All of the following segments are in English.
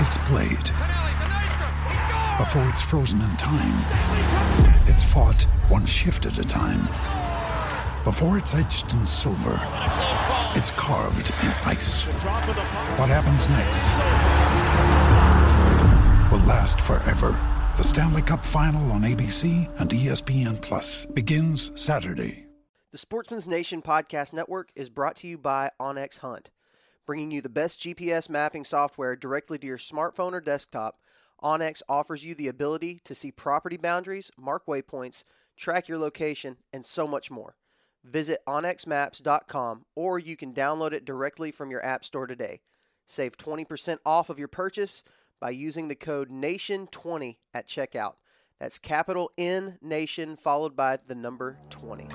it's played. Before it's frozen in time, it's fought one shift at a time. Before it's etched in silver, it's carved in ice. What happens next will last forever. The Stanley Cup Final on ABC and ESPN Plus begins Saturday. The Sportsman's Nation Podcast Network is brought to you by onX Hunt. Bringing you the best GPS mapping software directly to your smartphone or desktop, onX offers you the ability to see property boundaries, mark waypoints, track your location, and so much more. Visit onxmaps.com or you can download it directly from your app store today. Save 20% off of your purchase by using the code NATION20 at checkout. That's capital N Nation followed by the number 20.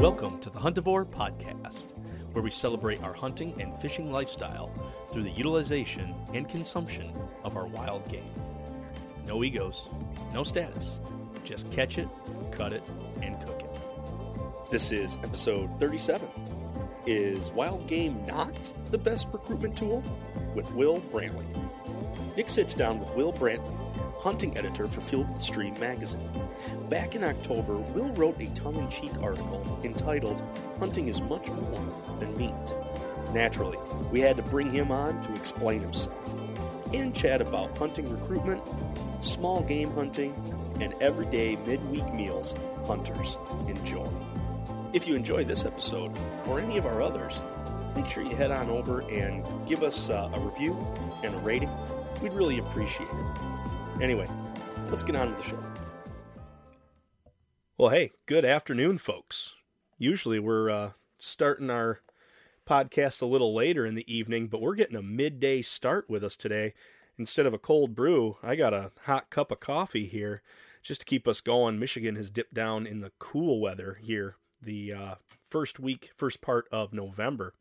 Welcome to the Huntivore Podcast, where we celebrate our hunting and fishing lifestyle through the utilization and consumption of our wild game. No egos, no status, just catch it, cut it, and cook it. This is episode 37. Is wild game not the best recruitment tool? With Will Brantley. Nick sits down with Will Brantley, hunting editor for Field Stream magazine. Back in October, Will wrote a tongue in cheek article entitled Hunting is Much More Than Meat. Naturally, we had to bring him on to explain himself and chat about hunting recruitment, small game hunting, and everyday midweek meals hunters enjoy. If you enjoy this episode or any of our others, make sure you head on over and give us uh, a review and a rating. We'd really appreciate it. Anyway, let's get on with the show. Well, hey, good afternoon, folks. Usually we're uh, starting our podcast a little later in the evening, but we're getting a midday start with us today. Instead of a cold brew, I got a hot cup of coffee here just to keep us going. Michigan has dipped down in the cool weather here the uh, first week, first part of November.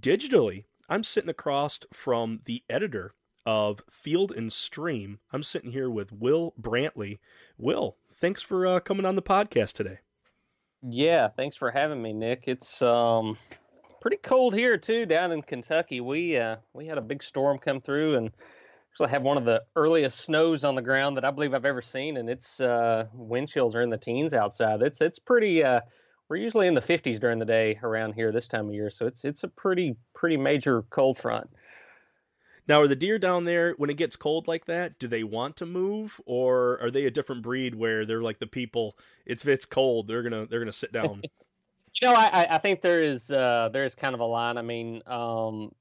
Digitally, I'm sitting across from the editor of Field and Stream. I'm sitting here with Will Brantley. Will, thanks for uh, coming on the podcast today. Yeah, thanks for having me, Nick. It's um pretty cold here too down in Kentucky. We uh we had a big storm come through and actually have one of the earliest snows on the ground that I believe I've ever seen and it's uh wind chills are in the teens outside. It's it's pretty uh we're usually in the 50s during the day around here this time of year, so it's it's a pretty pretty major cold front. Now, are the deer down there when it gets cold like that? Do they want to move, or are they a different breed where they're like the people? It's if it's cold, they're gonna they're gonna sit down. you know, I I think there is uh, there is kind of a line. I mean, um,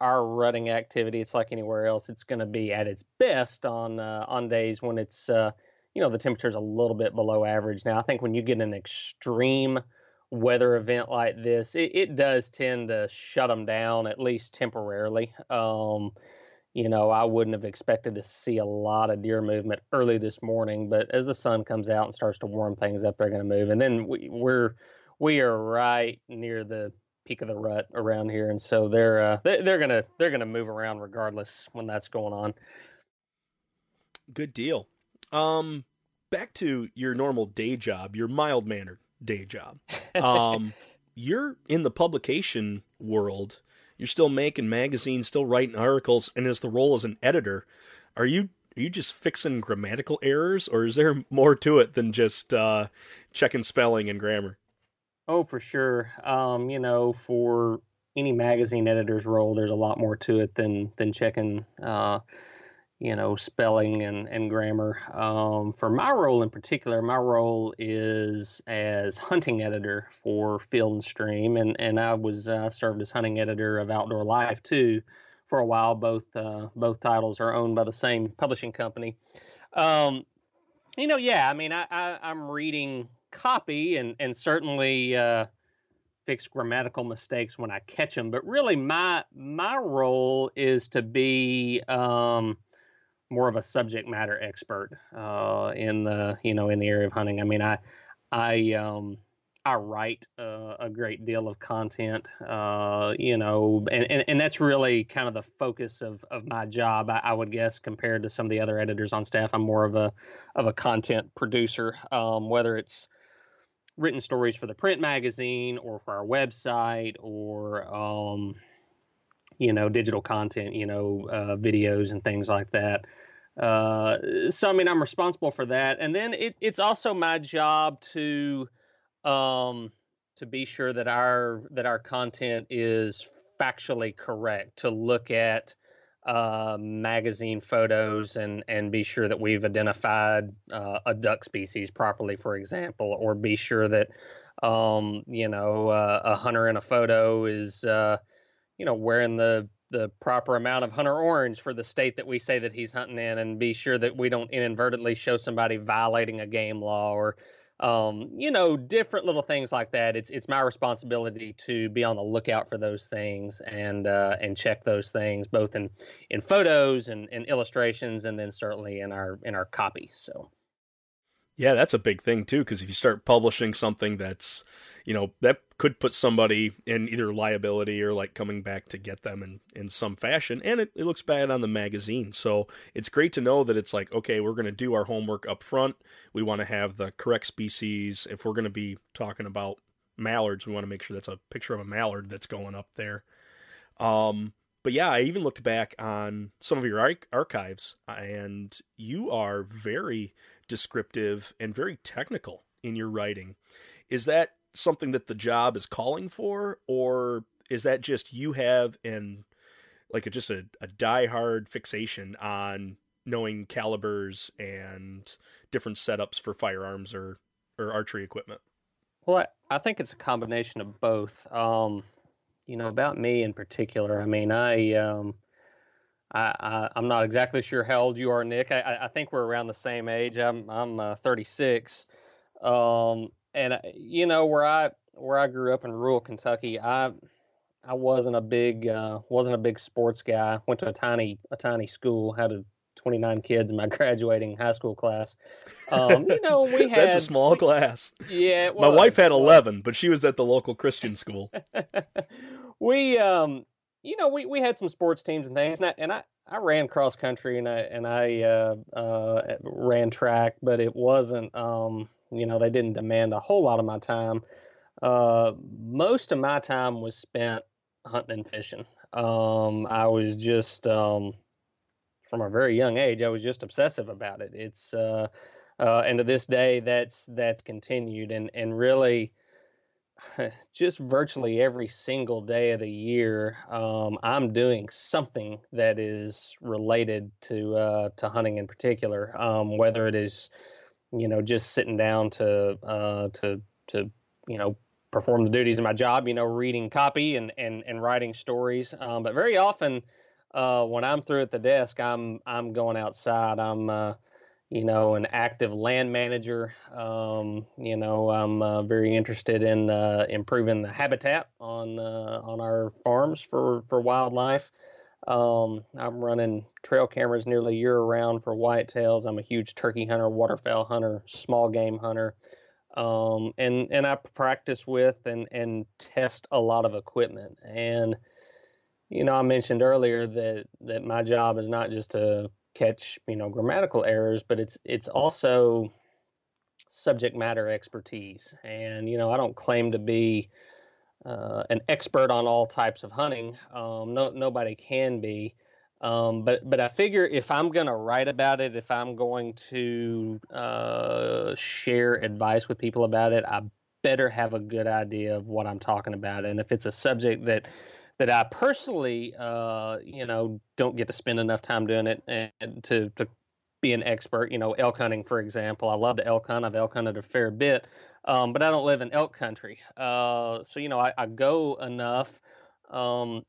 our rutting activity, it's like anywhere else. It's going to be at its best on uh, on days when it's uh, you know the temperature's a little bit below average. Now, I think when you get an extreme weather event like this, it, it does tend to shut them down at least temporarily. Um, you know, I wouldn't have expected to see a lot of deer movement early this morning, but as the sun comes out and starts to warm things up, they're going to move. And then we, we're we are right near the peak of the rut around here, and so they're uh, they, they're gonna they're gonna move around regardless when that's going on. Good deal. Um, back to your normal day job, your mild mannered day job. Um, you're in the publication world. You're still making magazines, still writing articles, and as the role as an editor, are you are you just fixing grammatical errors, or is there more to it than just uh, checking spelling and grammar? Oh, for sure. Um, you know, for any magazine editor's role, there's a lot more to it than than checking, uh, you know, spelling and and grammar. Um, for my role in particular, my role is as hunting editor for Field and Stream, and and I was uh, served as hunting editor of Outdoor Life too for a while. Both uh, both titles are owned by the same publishing company. Um, you know, yeah, I mean, I, I I'm reading copy and and certainly uh, fix grammatical mistakes when I catch them. But really, my my role is to be um, more of a subject matter expert uh, in the you know in the area of hunting. I mean, I I um, I write uh, a great deal of content, uh, you know, and, and, and, that's really kind of the focus of, of my job. I, I, would guess compared to some of the other editors on staff, I'm more of a of a content producer. Um, whether it's written stories for the print magazine or for our website or um, you know digital content, you know, uh, videos and things like that. Uh, so I mean, I'm responsible for that, and then it, it's also my job to um, to be sure that our that our content is factually correct. To look at uh, magazine photos and and be sure that we've identified uh, a duck species properly, for example, or be sure that um, you know uh, a hunter in a photo is uh, you know wearing the the proper amount of hunter orange for the state that we say that he's hunting in, and be sure that we don't inadvertently show somebody violating a game law or um, you know, different little things like that. It's it's my responsibility to be on the lookout for those things and uh, and check those things both in in photos and, and illustrations, and then certainly in our in our copy. So. Yeah, that's a big thing too, because if you start publishing something that's, you know, that could put somebody in either liability or like coming back to get them in, in some fashion, and it, it looks bad on the magazine. So it's great to know that it's like, okay, we're going to do our homework up front. We want to have the correct species. If we're going to be talking about mallards, we want to make sure that's a picture of a mallard that's going up there. Um, but yeah, I even looked back on some of your archives, and you are very descriptive and very technical in your writing. Is that something that the job is calling for, or is that just you have and like a, just a, a diehard fixation on knowing calibers and different setups for firearms or or archery equipment? Well, I, I think it's a combination of both. Um, you know, about me in particular, I mean, I um, I, I am not exactly sure how old you are, Nick. I, I think we're around the same age. I'm I'm uh, 36, um, and uh, you know where I where I grew up in rural Kentucky, I I wasn't a big uh, wasn't a big sports guy. Went to a tiny a tiny school, had a 29 kids in my graduating high school class. Um, you know, we had that's a small class. Yeah, my wife had 11, but she was at the local Christian school. we um you know, we, we had some sports teams and things, and I, and I, I ran cross country and I and I uh, uh, ran track, but it wasn't, um, you know, they didn't demand a whole lot of my time. Uh, most of my time was spent hunting and fishing. Um, I was just um, from a very young age, I was just obsessive about it. It's uh, uh, and to this day, that's that's continued, and and really just virtually every single day of the year, um, I'm doing something that is related to uh, to hunting in particular. Um, whether it is, you know, just sitting down to uh, to to you know perform the duties of my job, you know, reading copy and and and writing stories. Um, but very often, uh, when I'm through at the desk, I'm I'm going outside. I'm uh, you know, an active land manager. Um, you know, I'm uh, very interested in uh, improving the habitat on uh, on our farms for for wildlife. Um, I'm running trail cameras nearly year round for whitetails. I'm a huge turkey hunter, waterfowl hunter, small game hunter, um, and and I practice with and and test a lot of equipment. And you know, I mentioned earlier that that my job is not just to catch you know grammatical errors but it's it's also subject matter expertise and you know i don't claim to be uh, an expert on all types of hunting um, no, nobody can be Um, but but I figure if I'm gonna write about it, if I'm going to uh, share advice with people about it, I better have a good idea of what I'm talking about. And if it's a subject that that I personally, uh, you know, don't get to spend enough time doing it and to to be an expert, you know, elk hunting, for example. I love to elk hunt. I've elk hunted a fair bit, um, but I don't live in elk country. Uh, so you know, I, I go enough um,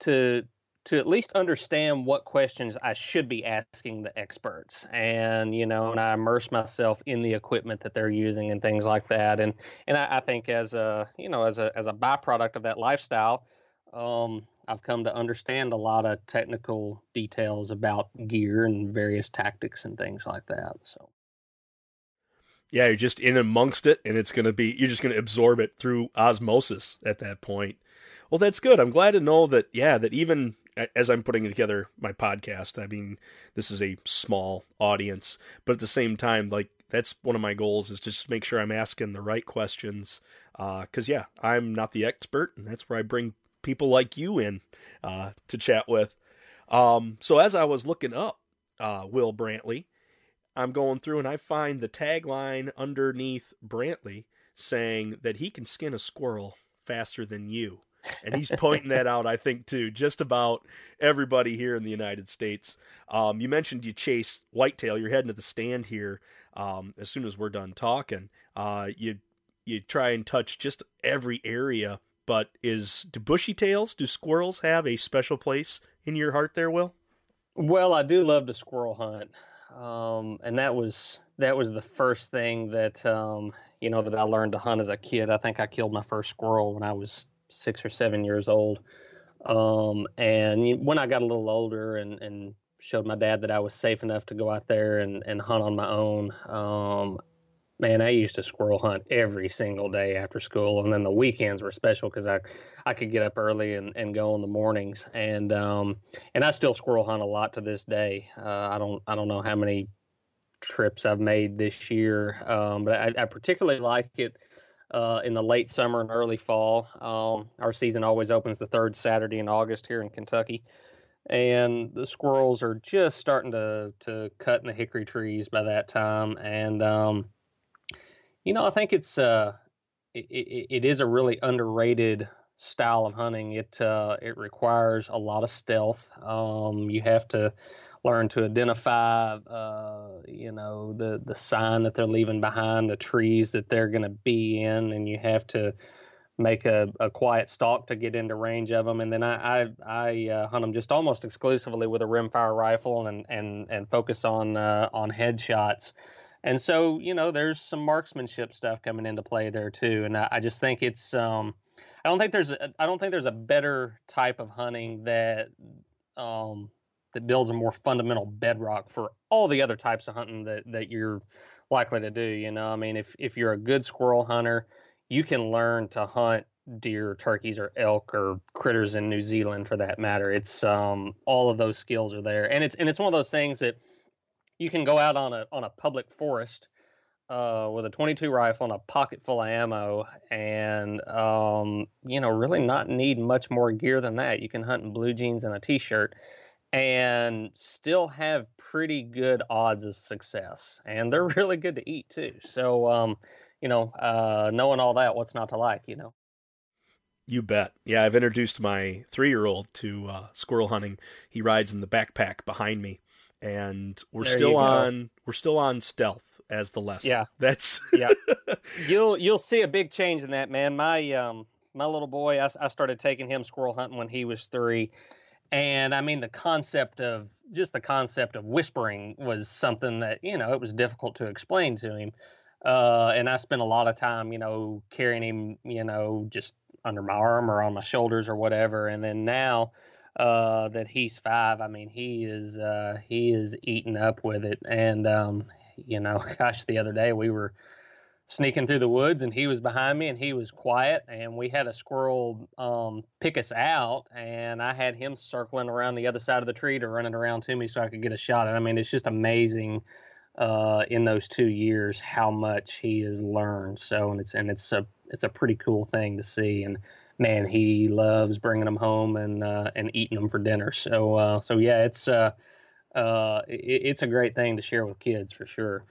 to to at least understand what questions I should be asking the experts. And, you know, and I immerse myself in the equipment that they're using and things like that. And, and I, I think as a, you know, as a, as a byproduct of that lifestyle, um, I've come to understand a lot of technical details about gear and various tactics and things like that. So, yeah, you're just in amongst it, and it's going to be you're just going to absorb it through osmosis at that point. Well, that's good. I'm glad to know that. Yeah, that even as I'm putting together my podcast, I mean, this is a small audience, but at the same time, like that's one of my goals is just make sure I'm asking the right questions. Because uh, yeah, I'm not the expert, and that's where I bring people like you in uh, to chat with. Um, so as I was looking up uh, Will Brantley, I'm going through and I find the tagline underneath Brantley saying that he can skin a squirrel faster than you and he's pointing that out, I think, to just about everybody here in the United States. Um, you mentioned you chase whitetail. You're heading to the stand here um, as soon as we're done talking. Uh, you you try and touch just every area. But is do bushy tails? Do squirrels have a special place in your heart there, Will? Well, I do love to squirrel hunt, um, and that was that was the first thing that um, you know that I learned to hunt as a kid. I think I killed my first squirrel when I was six or seven years old. Um, and when I got a little older and, and showed my dad that I was safe enough to go out there and, and hunt on my own, um, man, I used to squirrel hunt every single day after school, and then the weekends were special because I, I could get up early and, and go in the mornings, and um, and I still squirrel hunt a lot to this day. Uh, I don't I don't know how many trips I've made this year, um, but I, I particularly like it uh, in the late summer and early fall. Um, our season always opens the third Saturday in August here in Kentucky, and the squirrels are just starting to to cut in the hickory trees by that time. And um, you know, I think it's uh, it, it, it is a really underrated style of hunting. It uh, it requires a lot of stealth. Um, you have to learn to identify, uh, you know, the the sign that they're leaving behind, the trees that they're going to be in, and you have to make a, a quiet stalk to get into range of them. And then I I, I uh, hunt them just almost exclusively with a rimfire rifle and and and focus on uh, on headshots. And so you know, there's some marksmanship stuff coming into play there too. And I, I just think it's um, I don't think there's a, I don't think there's a better type of hunting that um, that builds a more fundamental bedrock for all the other types of hunting that, that you're likely to do. You know, I mean, if, if you're a good squirrel hunter, you can learn to hunt deer, turkeys, or elk, or critters in New Zealand for that matter. It's um, all of those skills are there, and it's and it's one of those things that you can go out on a on a public forest uh, with a 22 rifle and a pocket full of ammo, and um, you know, really not need much more gear than that. You can hunt in blue jeans and a t-shirt and still have pretty good odds of success. And they're really good to eat too. So, um, you know, uh, knowing all that, what's not to like, you know? You bet. Yeah, I've introduced my three year old to uh, squirrel hunting. He rides in the backpack behind me, and we're there still on we're still on stealth as the lesson. Yeah, that's yeah. You'll you'll see a big change in that, man. My um my little boy, I, I started taking him squirrel hunting when he was three, and I mean, the concept of just the concept of whispering was something that, you know, it was difficult to explain to him. Uh, and I spent a lot of time, you know, carrying him, you know, just under my arm or on my shoulders or whatever. And then now uh, that he's five, I mean, he is uh, he is eating up with it. And um, you know, gosh, the other day we were sneaking through the woods and he was behind me and he was quiet and we had a squirrel um, pick us out and i had him circling around the other side of the tree to running around to me so i could get a shot and i mean it's just amazing uh, in those two years how much he has learned. So and it's and it's a it's a pretty cool thing to see. And man, he loves bringing them home and uh, and eating them for dinner. So uh, so yeah, it's uh, uh, it, it's a great thing to share with kids for sure.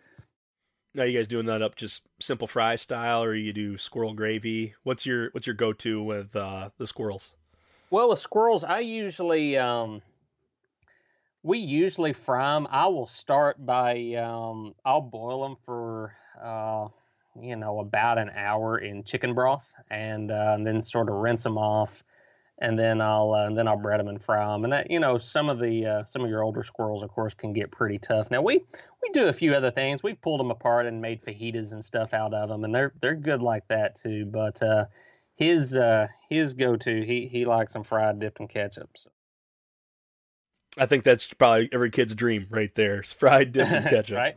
Now you guys doing that up just simple fry style, or you do squirrel gravy? What's your what's your go to with uh, the squirrels? Well, with squirrels, I usually um, we usually fry them. I will start by um, I'll boil them for uh, you know about an hour in chicken broth, and, uh, and then sort of rinse them off, and then I'll uh, and then I'll bread them and fry them. And that you know some of the uh, some of your older squirrels, of course, can get pretty tough. Now we we do a few other things. We pulled them apart and made fajitas and stuff out of them, and they're they're good like that too. But uh, his uh, his go to he he likes them fried, dipped in ketchup. So. I think that's probably every kid's dream right there. It's fried dipped in ketchup. right.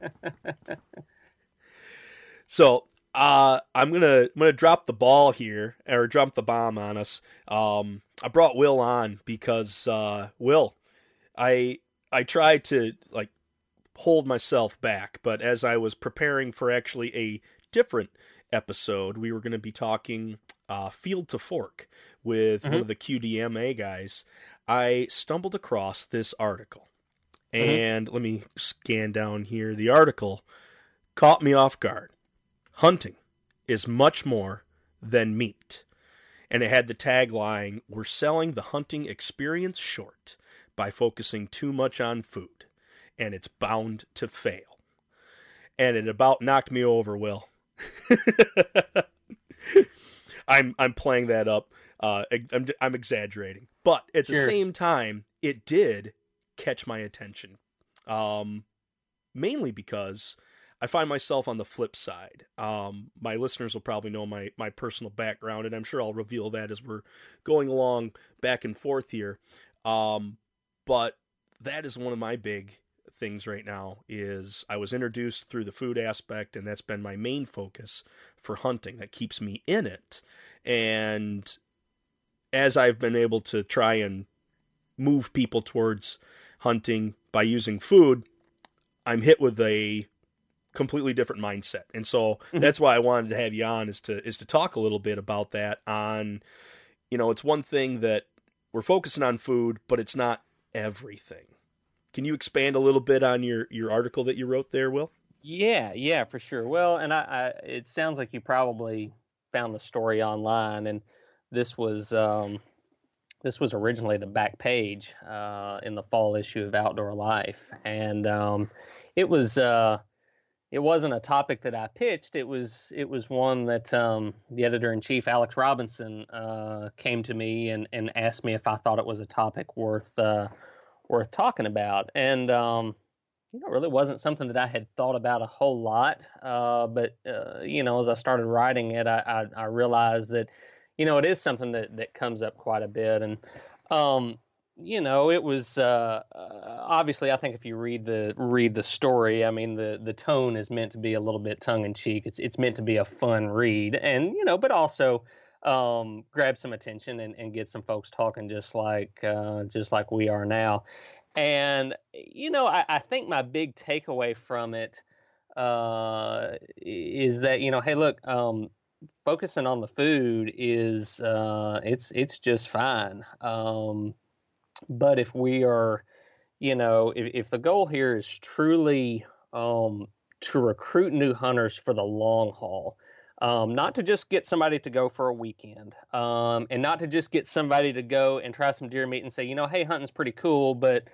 so uh, I'm gonna I'm gonna drop the ball here or drop the bomb on us. Um, I brought Will on because uh, Will, I I tried to like hold myself back, but as I was preparing for actually a different episode, we were going to be talking uh, field to fork with mm-hmm. one of the QDMA guys. I stumbled across this article, mm-hmm. and let me scan down here. The article caught me off guard. Hunting is much more than meat. And it had the tagline We're selling the hunting experience short by focusing too much on food, and it's bound to fail. And it about knocked me over, Will. I'm I'm playing that up. Uh, I'm I'm exaggerating, but at the sure. same time, it did catch my attention. Um, mainly because I find myself on the flip side. Um, my listeners will probably know my my personal background, and I'm sure I'll reveal that as we're going along back and forth here. Um, but that is one of my big things right now is I was introduced through the food aspect and that's been my main focus for hunting that keeps me in it and as I've been able to try and move people towards hunting by using food I'm hit with a completely different mindset. And so mm-hmm. that's why I wanted to have you on is to is to talk a little bit about that on you know, it's one thing that we're focusing on food, but it's not everything. Can you expand a little bit on your your article that you wrote there, Will? Yeah, yeah, for sure. Well, and I, I it sounds like you probably found the story online and this was um this was originally the back page uh, in the fall issue of Outdoor Life, and um, it was uh, it wasn't a topic that I pitched. It was it was one that um, the editor in chief Alex Robinson uh, came to me and, and asked me if I thought it was a topic worth uh, worth talking about. And um, you know, it really wasn't something that I had thought about a whole lot. Uh, but uh, you know, as I started writing it, I, I, I, realized that you know it is something that that comes up quite a bit. And um, you know, it was uh, uh, obviously. I think if you read the read the story, I mean, the the tone is meant to be a little bit tongue in cheek. It's it's meant to be a fun read, and you know, but also um, grab some attention and, and get some folks talking, just like uh, just like we are now. And you know, I, I think my big takeaway from it uh, is that you know, hey, look, um, focusing on the food is uh, it's it's just fine. Um, but if we are, you know, if, if the goal here is truly um, to recruit new hunters for the long haul, um, not to just get somebody to go for a weekend, um, and not to just get somebody to go and try some deer meat and say, you know, hey, hunting's pretty cool, but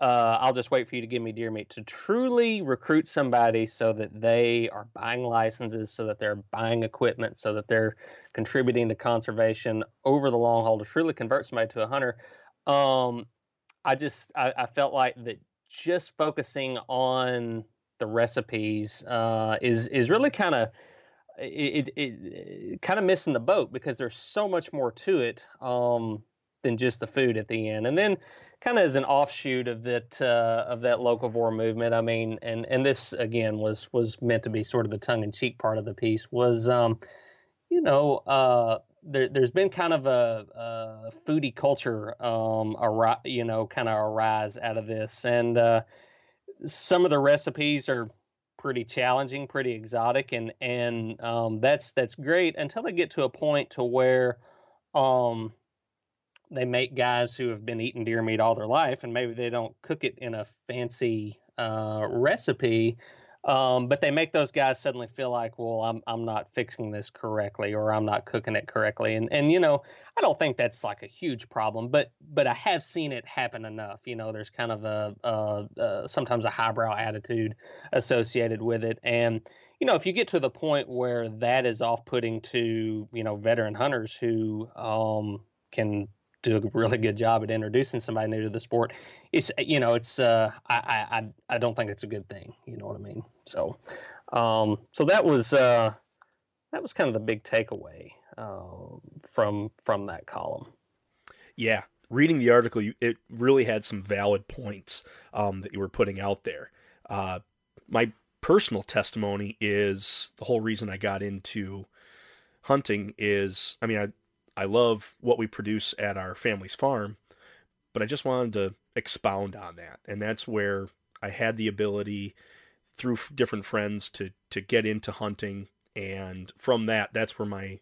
uh, I'll just wait for you to give me deer meat. To truly recruit somebody so that they are buying licenses, so that they're buying equipment, so that they're contributing to conservation over the long haul, to truly convert somebody to a hunter, um, I just I, I, felt like that just focusing on the recipes uh, is is really kind of it, it, it kind of missing the boat because there's so much more to it um, than just the food at the end. And then kind of as an offshoot of that uh, of that locavore movement, I mean, and and this again was was meant to be sort of the tongue in cheek part of the piece was, um, you know, uh, there, has been kind of a, a foodie culture, um, you know, kind of arise out of this, and uh, some of the recipes are pretty challenging, pretty exotic, and and um, that's that's great until they get to a point to where um, they make guys who have been eating deer meat all their life, and maybe they don't cook it in a fancy uh, recipe, um, but they make those guys suddenly feel like, well, I'm I'm not fixing this correctly, or I'm not cooking it correctly, and and you know, I don't think that's like a huge problem, but but I have seen it happen enough. You know, there's kind of a, a, a sometimes a highbrow attitude associated with it, and you know, if you get to the point where that is off-putting to you know veteran hunters who um, can do a really good job at introducing somebody new to the sport. It's you know it's uh, I, I I don't think it's a good thing. You know what I mean? So um, so that was uh, that was kind of the big takeaway uh, from from that column. Yeah, reading the article, it really had some valid points um, that you were putting out there. Uh, my personal testimony is the whole reason I got into hunting is I mean I I love what we produce at our family's farm, but I just wanted to expound on that. And that's where I had the ability through different friends to to get into hunting and from that that's where my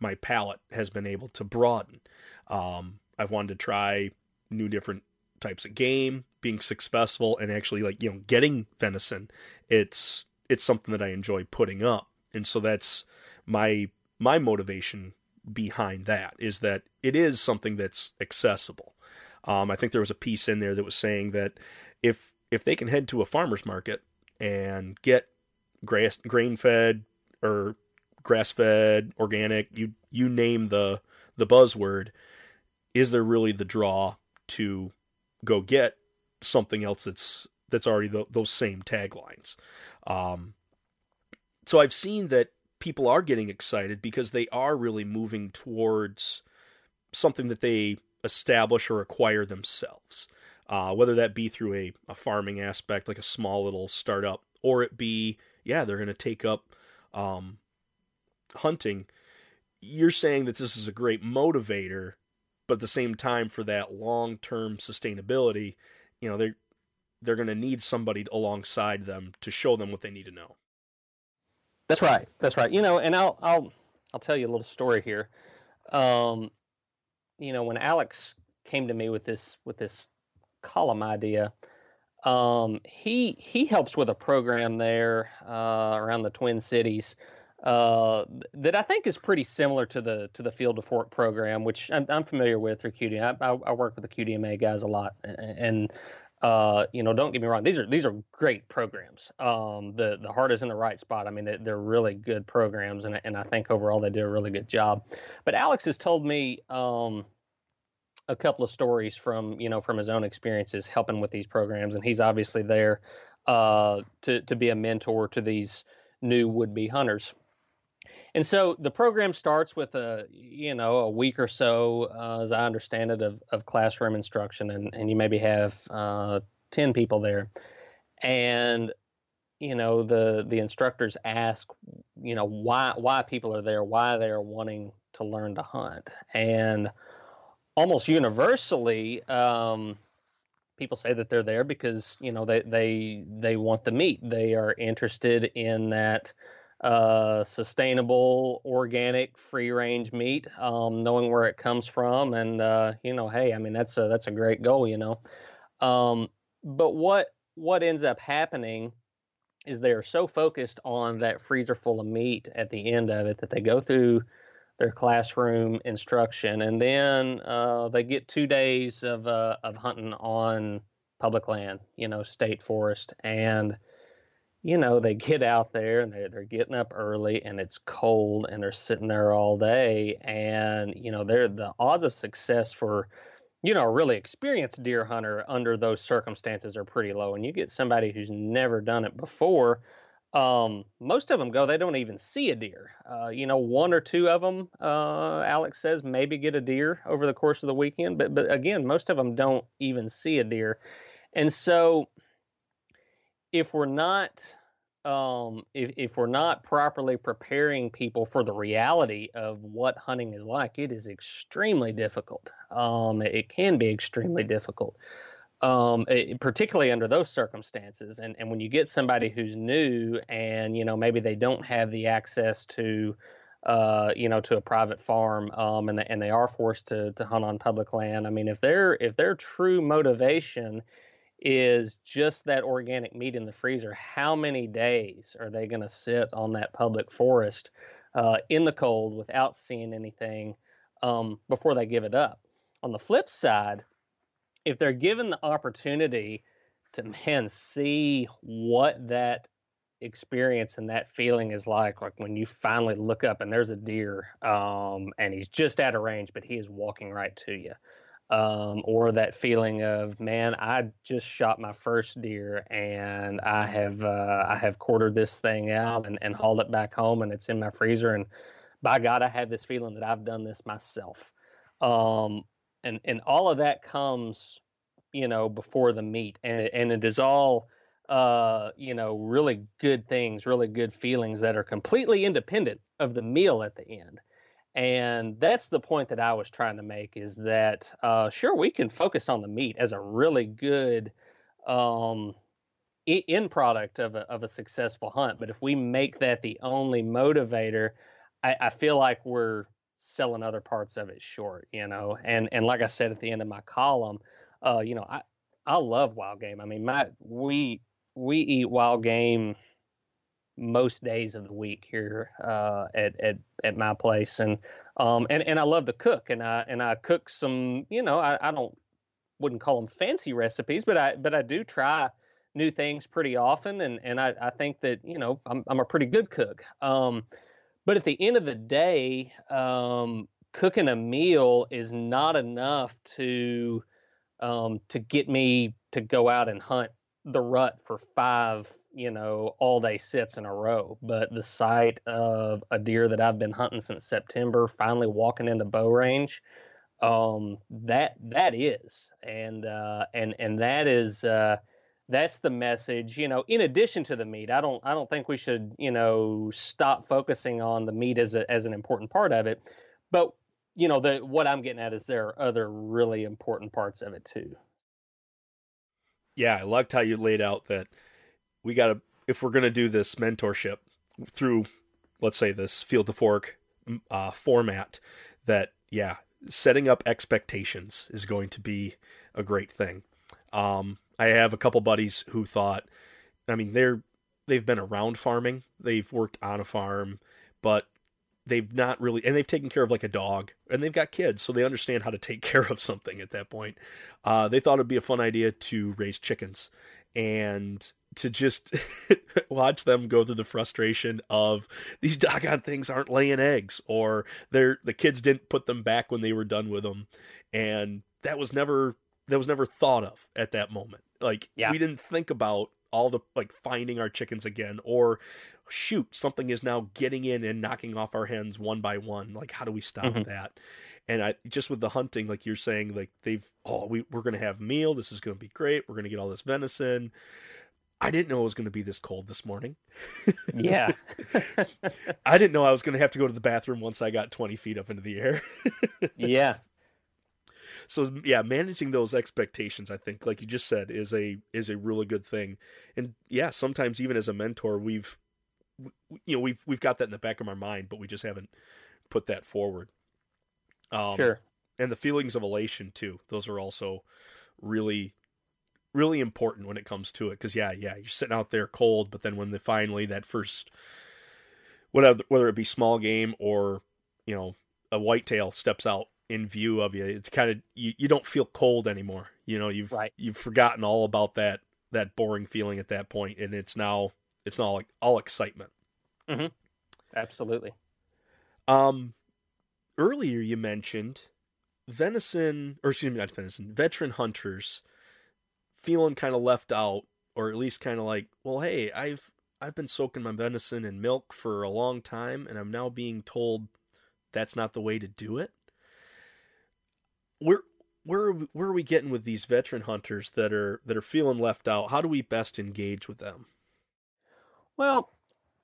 my palate has been able to broaden. Um, I've wanted to try new different types of game, being successful and actually like, you know, getting venison. It's it's something that I enjoy putting up. And so that's my my motivation behind that is that it is something that's accessible. Um, I think there was a piece in there that was saying that if if they can head to a farmer's market and get grass grain fed or grass fed organic you you name the the buzzword is there really the draw to go get something else that's that's already the, those same taglines um, so I've seen that people are getting excited because they are really moving towards something that they establish or acquire themselves. Uh, whether that be through a, a farming aspect, like a small little startup, or it be, yeah, they're going to take up um, hunting. You're saying that this is a great motivator, but at the same time, for that long term sustainability, you know, they're they're going to need somebody alongside them to show them what they need to know. That's right. That's right. You know, and I'll I'll I'll tell you a little story here. Um, you know, when Alex came to me with this with this column idea, um, he he helps with a program there uh, around the Twin Cities uh, that I think is pretty similar to the to the Field to Fork program, which I'm, I'm familiar with through QDMA. I, I, work with the QDMA guys a lot, and, and uh, you know, don't get me wrong; these are these are great programs. Um, the the heart is in the right spot. I mean, they, are really good programs, and and I think overall they do a really good job. But Alex has told me um, a couple of stories from you know from his own experiences helping with these programs, and he's obviously there uh, to to be a mentor to these new would be hunters. And so the program starts with a you know a week or so, uh, as I understand it, of, of classroom instruction, and, and you maybe have uh, ten people there, and you know the the instructors ask you know why why people are there, why they are wanting to learn to hunt, and almost universally. Um, people say that they're there because you know they they they want the meat. They are interested in that uh, sustainable, organic, free range meat, um, knowing where it comes from, and uh, you know, hey, I mean that's a that's a great goal, you know. Um, but what what ends up happening is they are so focused on that freezer full of meat at the end of it that they go through their classroom instruction, and then uh, they get two days of uh, of hunting on public land, you know, state forest, and you know, they get out there and they're, they're getting up early and it's cold and they're sitting there all day. And, you know, they're the odds of success for, you know, a really experienced deer hunter under those circumstances are pretty low. And you get somebody who's never done it before, um, most of them go, they don't even see a deer. Uh, you know, one or two of them, uh, Alex says, maybe get a deer over the course of the weekend. But, but again, most of them don't even see a deer. And so, if we're not um, if, if we're not properly preparing people for the reality of what hunting is like, it is extremely difficult. Um, it can be extremely difficult. um, it, particularly under those circumstances. And and when you get somebody who's new and you know maybe they don't have the access to uh, you know, to a private farm, um, and they, and they are forced to to hunt on public land. I mean, if their if their true motivation is just that organic meat in the freezer, how many days are they going to sit on that public forest uh, in the cold without seeing anything um, before they give it up? On the flip side, if they're given the opportunity to man see what that experience and that feeling is like like when you finally look up and there's a deer um, and he's just out of range but he is walking right to you um, or that feeling of man i just shot my first deer and i have uh, i have quartered this thing out and, and hauled it back home and it's in my freezer. And by god i have this feeling that i've done this myself. Um, and and all of that comes you know before the meat and and it is all uh you know really good things really good feelings that are completely independent of the meal at the end and that's the point that i was trying to make is that uh sure we can focus on the meat as a really good um end product of a, of a successful hunt but if we make that the only motivator I, I feel like we're selling other parts of it short you know and and like i said at the end of my column uh you know i I love wild game. I mean, my we we eat wild game most days of the week here uh, at, at at my place, and um and, and I love to cook, and I and I cook some, you know, I, I don't wouldn't call them fancy recipes, but I but I do try new things pretty often, and and I, I think that you know I'm I'm a pretty good cook. Um, but at the end of the day, um, cooking a meal is not enough to um, to get me to go out and hunt the rut for five, you know, all day sits in a row. But the sight of a deer that I've been hunting since September finally walking into bow range, um, that that is, and uh, and and that is. Uh, that's the message you know in addition to the meat i don't i don't think we should you know stop focusing on the meat as a, as an important part of it but you know the what i'm getting at is there are other really important parts of it too yeah, I liked how you laid out that we got to, if we're going to do this mentorship through, let's say, this field to fork uh, format, that, yeah, setting up expectations is going to be a great thing. Um, I have a couple buddies who thought, I mean, they're, they've been around farming, they've worked on a farm, but they've not really and they've taken care of like a dog and they've got kids so they understand how to take care of something at that point uh, they thought it'd be a fun idea to raise chickens and to just watch them go through the frustration of these doggone things aren't laying eggs or they're the kids didn't put them back when they were done with them and that was never that was never thought of at that moment like yeah. we didn't think about all the like finding our chickens again or shoot, something is now getting in and knocking off our hens one by one. Like, how do we stop mm-hmm. that? And I just with the hunting, like you're saying, like they've oh we we're gonna have meal. This is gonna be great. We're gonna get all this venison. I didn't know it was going to be this cold this morning. yeah. I didn't know I was going to have to go to the bathroom once I got 20 feet up into the air. yeah. So yeah, managing those expectations, I think, like you just said, is a is a really good thing. And yeah, sometimes even as a mentor, we've you know we've we've got that in the back of our mind, but we just haven't put that forward. Um, sure. And the feelings of elation too; those are also really really important when it comes to it. Because yeah, yeah, you're sitting out there cold, but then when they finally that first whatever whether it be small game or you know a whitetail steps out in view of you, it's kind of you, you don't feel cold anymore. You know, you've right. you've forgotten all about that that boring feeling at that point, and it's now it's not all, all excitement. Mm-hmm. Absolutely. Um, earlier you mentioned venison, or excuse me, not venison, veteran hunters feeling kind of left out, or at least kind of like, well, hey, I've I've been soaking my venison in milk for a long time, and I'm now being told that's not the way to do it. Where where where are we getting with these veteran hunters that are that are feeling left out? How do we best engage with them? Well,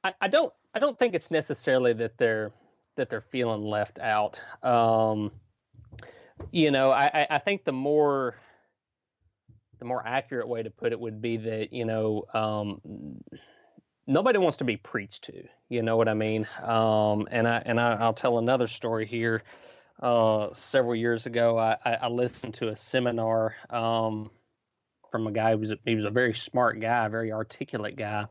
I, I don't I don't think it's necessarily that they're that they're feeling left out. Um, you know, I, I think the more the more accurate way to put it would be that you know um, nobody wants to be preached to. You know what I mean? Um, and I and I, will tell another story here. Uh, several years ago, I, I, listened to a seminar um, from a guy who was a, he was a very smart guy, very articulate guy.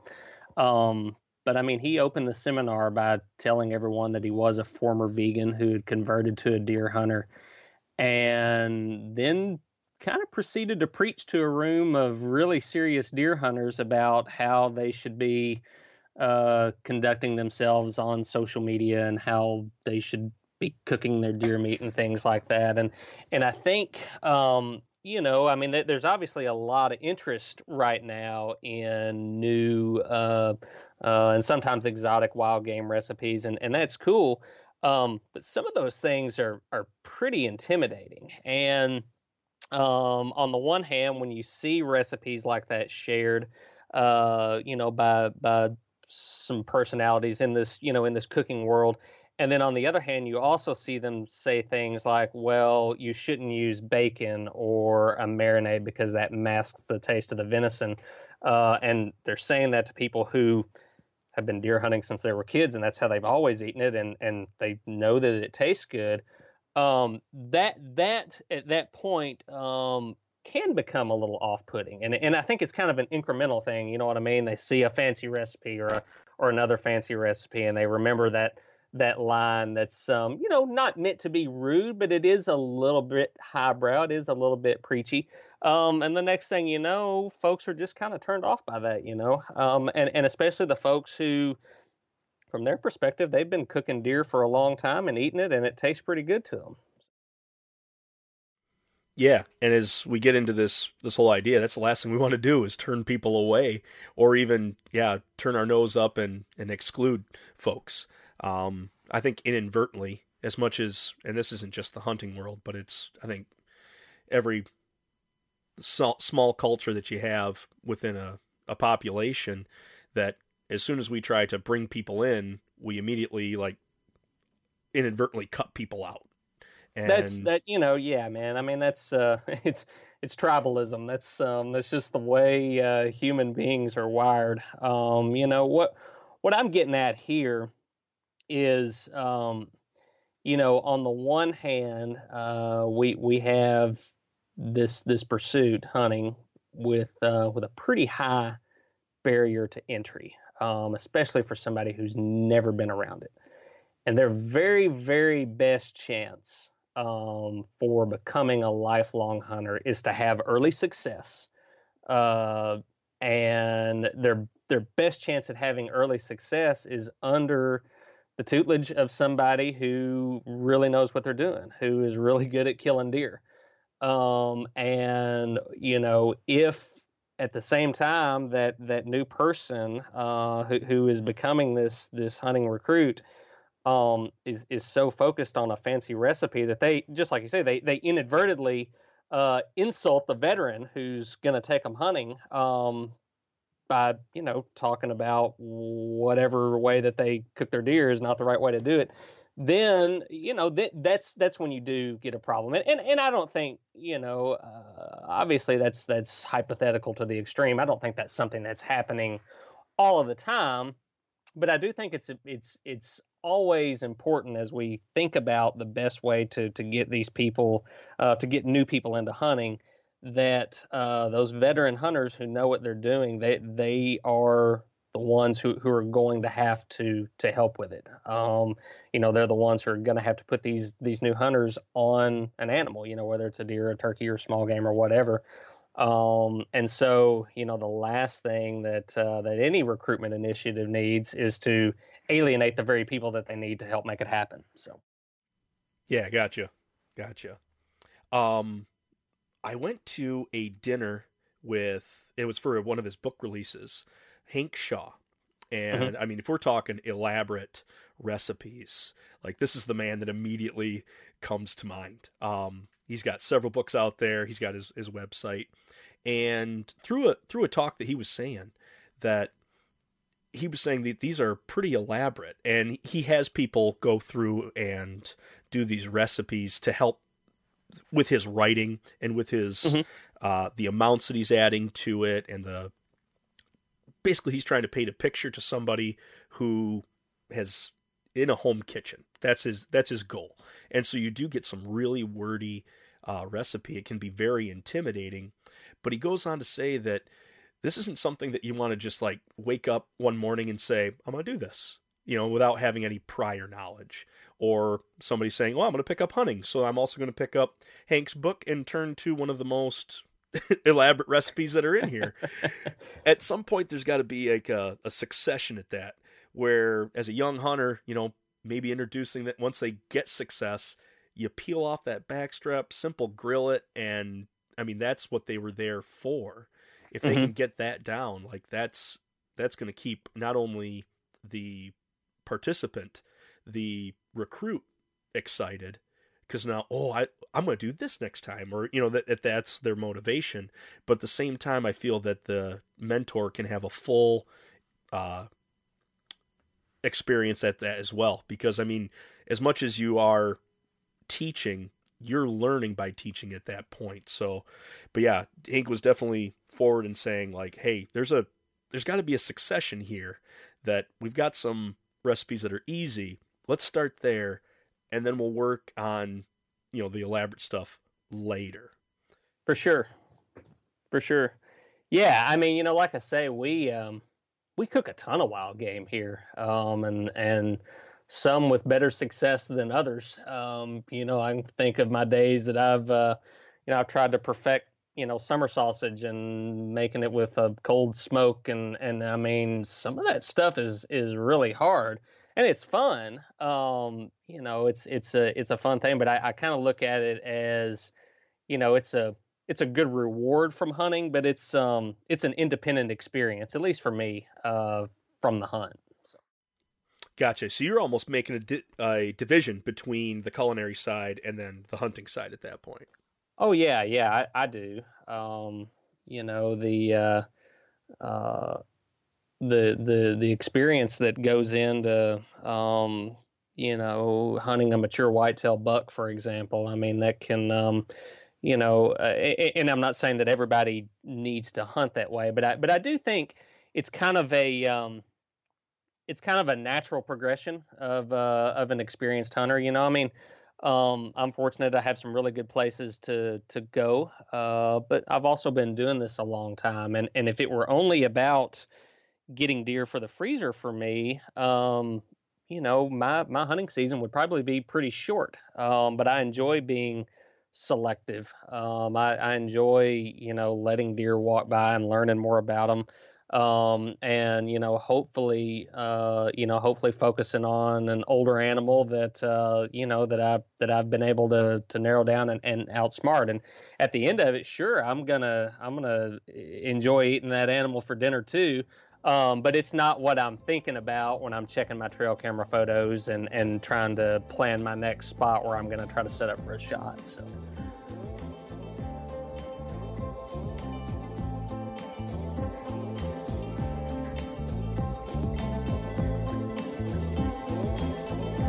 Um, but I mean, he opened the seminar by telling everyone that he was a former vegan who had converted to a deer hunter, and then kind of proceeded to preach to a room of really serious deer hunters about how they should be uh, conducting themselves on social media and how they should be cooking their deer meat and things like that. And and I think um, you know, I mean, there's obviously a lot of interest right now in new uh, uh, and sometimes exotic wild game recipes, and and that's cool. Um, but some of those things are are pretty intimidating and um, on the one hand, when you see recipes like that shared, uh, you know, by by some personalities in this, you know, in this cooking world, and then on the other hand, you also see them say things like, "Well, you shouldn't use bacon or a marinade because that masks the taste of the venison," uh, and they're saying that to people who have been deer hunting since they were kids, and that's how they've always eaten it, and and they know that it tastes good um, that that at that point um, can become a little off-putting, and and I think it's kind of an incremental thing. You know what I mean? They see a fancy recipe or a, or another fancy recipe, and they remember that that line that's um, you know not meant to be rude, but it is a little bit highbrow. It is a little bit preachy. Um, and the next thing you know, folks are just kind of turned off by that. You know, um, and and especially the folks who from their perspective, they've been cooking deer for a long time and eating it, and it tastes pretty good to them. Yeah, and as we get into this this whole idea, that's the last thing we want to do is turn people away, or even yeah, turn our nose up and and exclude folks. Um, I think inadvertently, as much as and this isn't just the hunting world, but it's I think every small, culture that you have within a, a population that as soon as we try to bring people in, we immediately like inadvertently cut people out. And that's that you know, yeah, man. I mean, that's uh, it's it's tribalism. That's um, that's just the way uh, human beings are wired. Um, you know what what I'm getting at here is, um, you know, on the one hand, uh, we we have this this pursuit hunting with uh, with a pretty high barrier to entry um, especially for somebody who's never been around it. And their very, very best chance um, for becoming a lifelong hunter is to have early success. Uh, and their their best chance at having early success is under the tutelage of somebody who really knows what they're doing, who is really good at killing deer. Um, and you know, if at the same time that that new person uh, who, who is becoming this this hunting recruit um, is is so focused on a fancy recipe that they just like you say they they inadvertently uh, insult the veteran who's going to take them hunting um, by you know talking about whatever way that they cook their deer is not the right way to do it then you know that that's that's when you do get a problem and and, and i don't think you know uh, obviously that's that's hypothetical to the extreme i don't think that's something that's happening all of the time but i do think it's it's it's always important as we think about the best way to to get these people uh, to get new people into hunting that uh, those veteran hunters who know what they're doing they they are the ones who, who are going to have to to help with it. Um, you know, they're the ones who are going to have to put these these new hunters on an animal. You know, whether it's a deer, a turkey, or small game, or whatever. Um, and so, you know, the last thing that uh, that any recruitment initiative needs is to alienate the very people that they need to help make it happen. So, yeah, gotcha, gotcha. Um, I went to a dinner with it was for one of his book releases Hank Shaw. And mm-hmm. I mean, if we're talking elaborate recipes, like this is the man that immediately comes to mind. Um, he's got several books out there. He's got his, his website, and through a through a talk that he was saying that he was saying that these are pretty elaborate, and he has people go through and do these recipes to help with his writing and with his Mhm. uh, the amounts that he's adding to it and the basically he's trying to paint a picture to somebody who has in a home kitchen. That's his that's his goal. And so you do get some really wordy uh, recipe. It can be very intimidating, but he goes on to say that this isn't something that you want to just like wake up one morning and say, "I'm going to do this," you know, without having any prior knowledge, or somebody saying, "Well, I'm going to pick up hunting, so I'm also going to pick up Hank's book and turn to one of the most elaborate recipes that are in here." at some point, there's got to be like a, a succession at that, where as a young hunter, you know, maybe introducing that once they get success, you peel off that backstrap, simple grill it, and I mean that's what they were there for. If they Mhm. can get that down, like that's that's going to keep not only the participant, the recruit excited because now oh I I'm going to do this next time or you know that, that that's their motivation. But at the same time I feel that the mentor can have a full uh experience at that as well. Because I mean as much as you are teaching you're learning by teaching at that point. So but yeah Hank was definitely forward in saying like hey there's a there's got to be a succession here that we've got some recipes that are easy. Let's start there and then we'll work on you know the elaborate stuff later For sure. For sure. Yeah, I mean, you know, like I say, we um we cook a ton of wild game here. Um and and some with better success than others. Um, you know, I can think of my days that I've uh you know, I've tried to perfect, you know, summer sausage and making it with a cold smoke and and I mean, some of that stuff is is really hard and it's fun. Um, you know, it's it's a it's a fun thing, but I, I kind of look at it as you know it's a it's a good reward from hunting but it's um it's an independent experience at least for me uh from the hunt so, gotcha so you're almost making a, di- a division between the culinary side and then the hunting side at that point oh yeah yeah i, I do um you know the uh uh the the the experience that goes into um you know hunting a mature whitetail buck for example i mean that can um you know, uh, and I'm not saying that everybody needs to hunt that way, but I but I do think it's kind of a um, it's kind of a natural progression of uh, of an experienced hunter. You know, I mean, um, I'm fortunate I have some really good places to to go, uh, but I've also been doing this a long time, and and if it were only about getting deer for the freezer for me, um, you know, my my hunting season would probably be pretty short. Um, but I enjoy being selective. Um, I, I enjoy, you know, letting deer walk by and learning more about them. Um, and, you know, hopefully, uh, you know, hopefully focusing on an older animal that, uh, you know, that I, that I've been able to, to narrow down and, and outsmart. And at the end of it, sure, I'm gonna, I'm gonna enjoy eating that animal for dinner too. Um, but it's not what I'm thinking about when I'm checking my trail camera photos and, and trying to plan my next spot where I'm going to try to set up for a shot. So,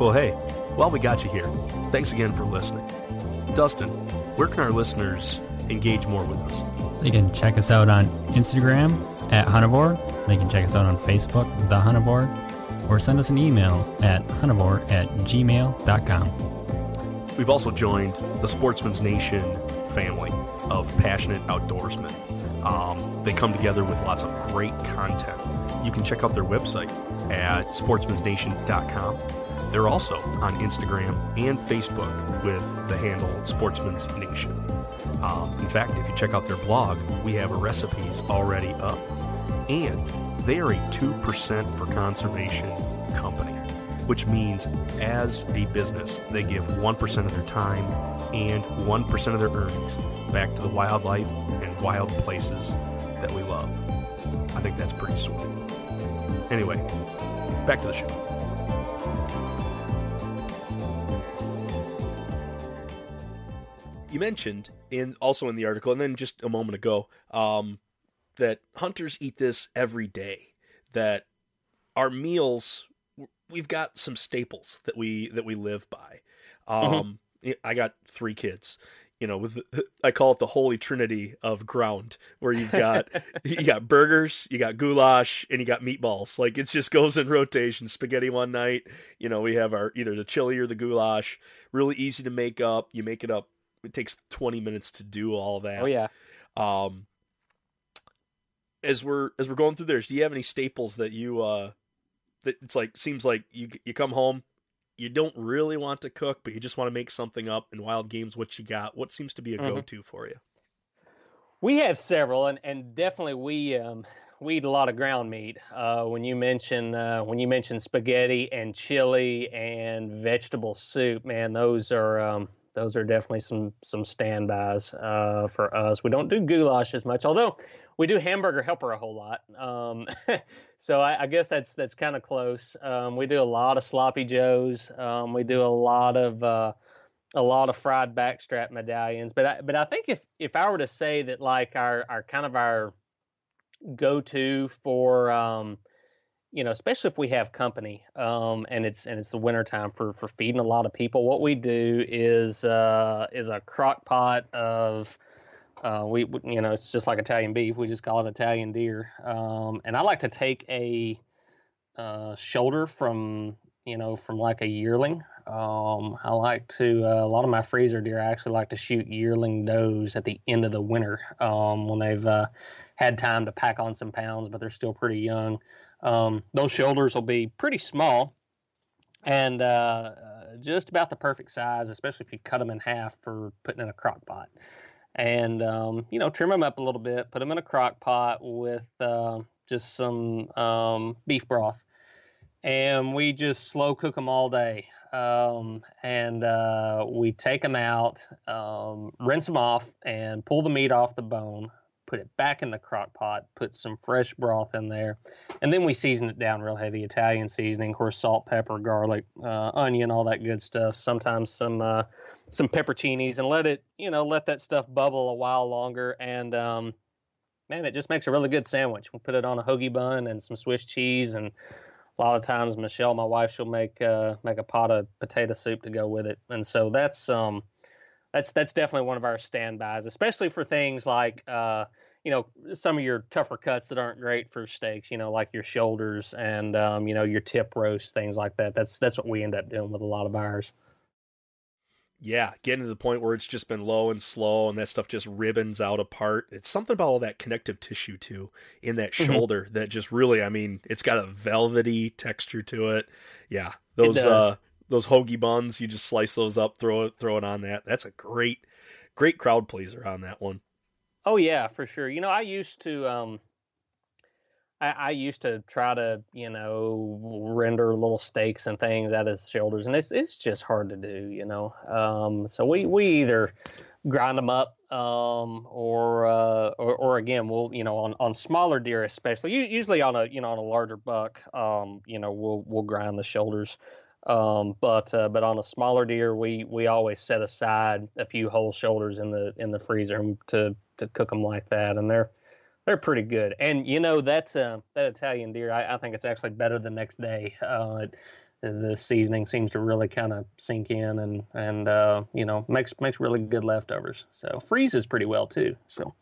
well hey while we got you here thanks again for listening dustin where can our listeners engage more with us They can check us out on Instagram at Hunnivore. They can check us out on Facebook, The Hunnivore, or send us an email at hunnivore at gmail.com. We've also joined the Sportsman's Nation family of passionate outdoorsmen. Um, they come together with lots of great content. You can check out their website at sportsmansnation.com. They're also on Instagram and Facebook with the handle Sportsman's Nation. Um, in fact, if you check out their blog, we have recipes already up. And they are a 2% for conservation company, which means as a business, they give 1% of their time and 1% of their earnings back to the wildlife and wild places that we love. I think that's pretty sweet. Anyway, back to the show. You mentioned in also in the article, and then just a moment ago, um, that hunters eat this every day. That our meals, we've got some staples that we that we live by. Um, I got three kids. you know, with I call it the holy trinity of ground, where you've got you got burgers, you got goulash, and you got meatballs. Like it just goes in rotation. Spaghetti one night, you know, we have our either the chili or the goulash. Really easy to make up. You make it up. It takes twenty minutes to do all that. Oh yeah. Um, as we're as we're going through this, do you have any staples that you uh that it's like seems like you you come home, you don't really want to cook, but you just want to make something up in wild games. What you got? What seems to be a Mhm. go-to for you? We have several, and, and definitely we um, we eat a lot of ground meat. Uh, when you mention uh, when you mention spaghetti and chili and vegetable soup, man, those are um, those are definitely some some standbys uh, for us. We don't do goulash as much, although we do hamburger helper a whole lot. Um, so I, I guess that's that's kind of close. Um, we do a lot of sloppy joes. Um, we do a lot of uh, a lot of fried backstrap medallions. But I, but I think if if I were to say that like our our kind of our go to for um, you know especially if we have company um, and it's and it's the wintertime for for feeding a lot of people what we do is uh, is a crock pot of uh, we we- you know it's just like Italian beef we just call it Italian deer um, and I like to take a uh, shoulder from you know from like a yearling um, I like to uh, a lot of my freezer deer I actually like to shoot yearling does at the end of the winter um, when they've uh, had time to pack on some pounds but they're still pretty young um, those shoulders will be pretty small and uh, just about the perfect size, especially if you cut them in half for putting in a crock pot. And, um, you know, trim them up a little bit, put them in a crock pot with uh, just some um, beef broth. And we just slow cook them all day. Um, and uh, we take them out, um, rinse them off, and pull the meat off the bone. Put it back in the crock pot, put some fresh broth in there, and then we season it down real heavy Italian seasoning, of course, salt, pepper, garlic, uh, onion, all that good stuff. Sometimes some uh, some pepperoncinis, and let it you know let that stuff bubble a while longer. And um, man, it just makes a really good sandwich. We put it on a hoagie bun and some Swiss cheese, and a lot of times Michelle, my wife, she'll make uh, make a pot of potato soup to go with it. And so that's um that's that's definitely one of our standbys, especially for things like uh, you know some of your tougher cuts that aren't great for steaks. You know, like your shoulders and um, you know your tip roast, things like that. That's that's what we end up doing with a lot of ours. Yeah, getting to the point where it's just been low and slow, and that stuff just ribbons out apart. It's something about all that connective tissue too in that Mhm. shoulder that just really, I mean, it's got a velvety texture to it. Yeah, those uh those hoagie buns, you just slice those up, throw it throw it on that. That's a great great crowd pleaser on that one. Oh yeah, for sure. You know, I used to um I, I used to try to, you know, render little steaks and things out of shoulders, and it's it's just hard to do, you know. Um, so we we either grind them up, um, or, uh, or or again, we'll you know on, on smaller deer especially, usually on a you know on a larger buck, um, you know, we'll we'll grind the shoulders. Um, but uh, but on a smaller deer, we we always set aside a few whole shoulders in the in the freezer to to cook them like that, and they're they're pretty good. And you know that's uh, that Italian deer. I, I think it's actually better the next day. Uh, it, the seasoning seems to really kind of sink in, and and uh, you know makes makes really good leftovers. So freezes pretty well too. So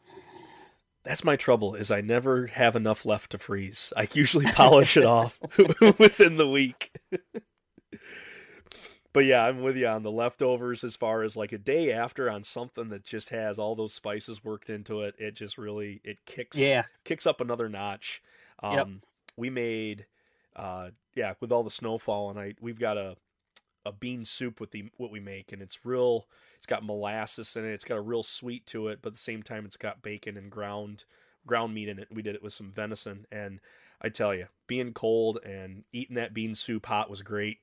That's my trouble is I never have enough left to freeze. I usually polish it off within the week. but yeah, I'm with you on the leftovers as far as like a day after on something that just has all those spices worked into it. It just really it kicks yeah, kicks up another notch. Um, Yep. we made, uh, yeah, with all the snowfall and I, we've got a, a bean soup with the what we make, and it's real. It's got molasses in it. It's got a real sweet to it, but at the same time, it's got bacon and ground ground meat in it. We did it with some venison, and I tell you, being cold and eating that bean soup hot was great.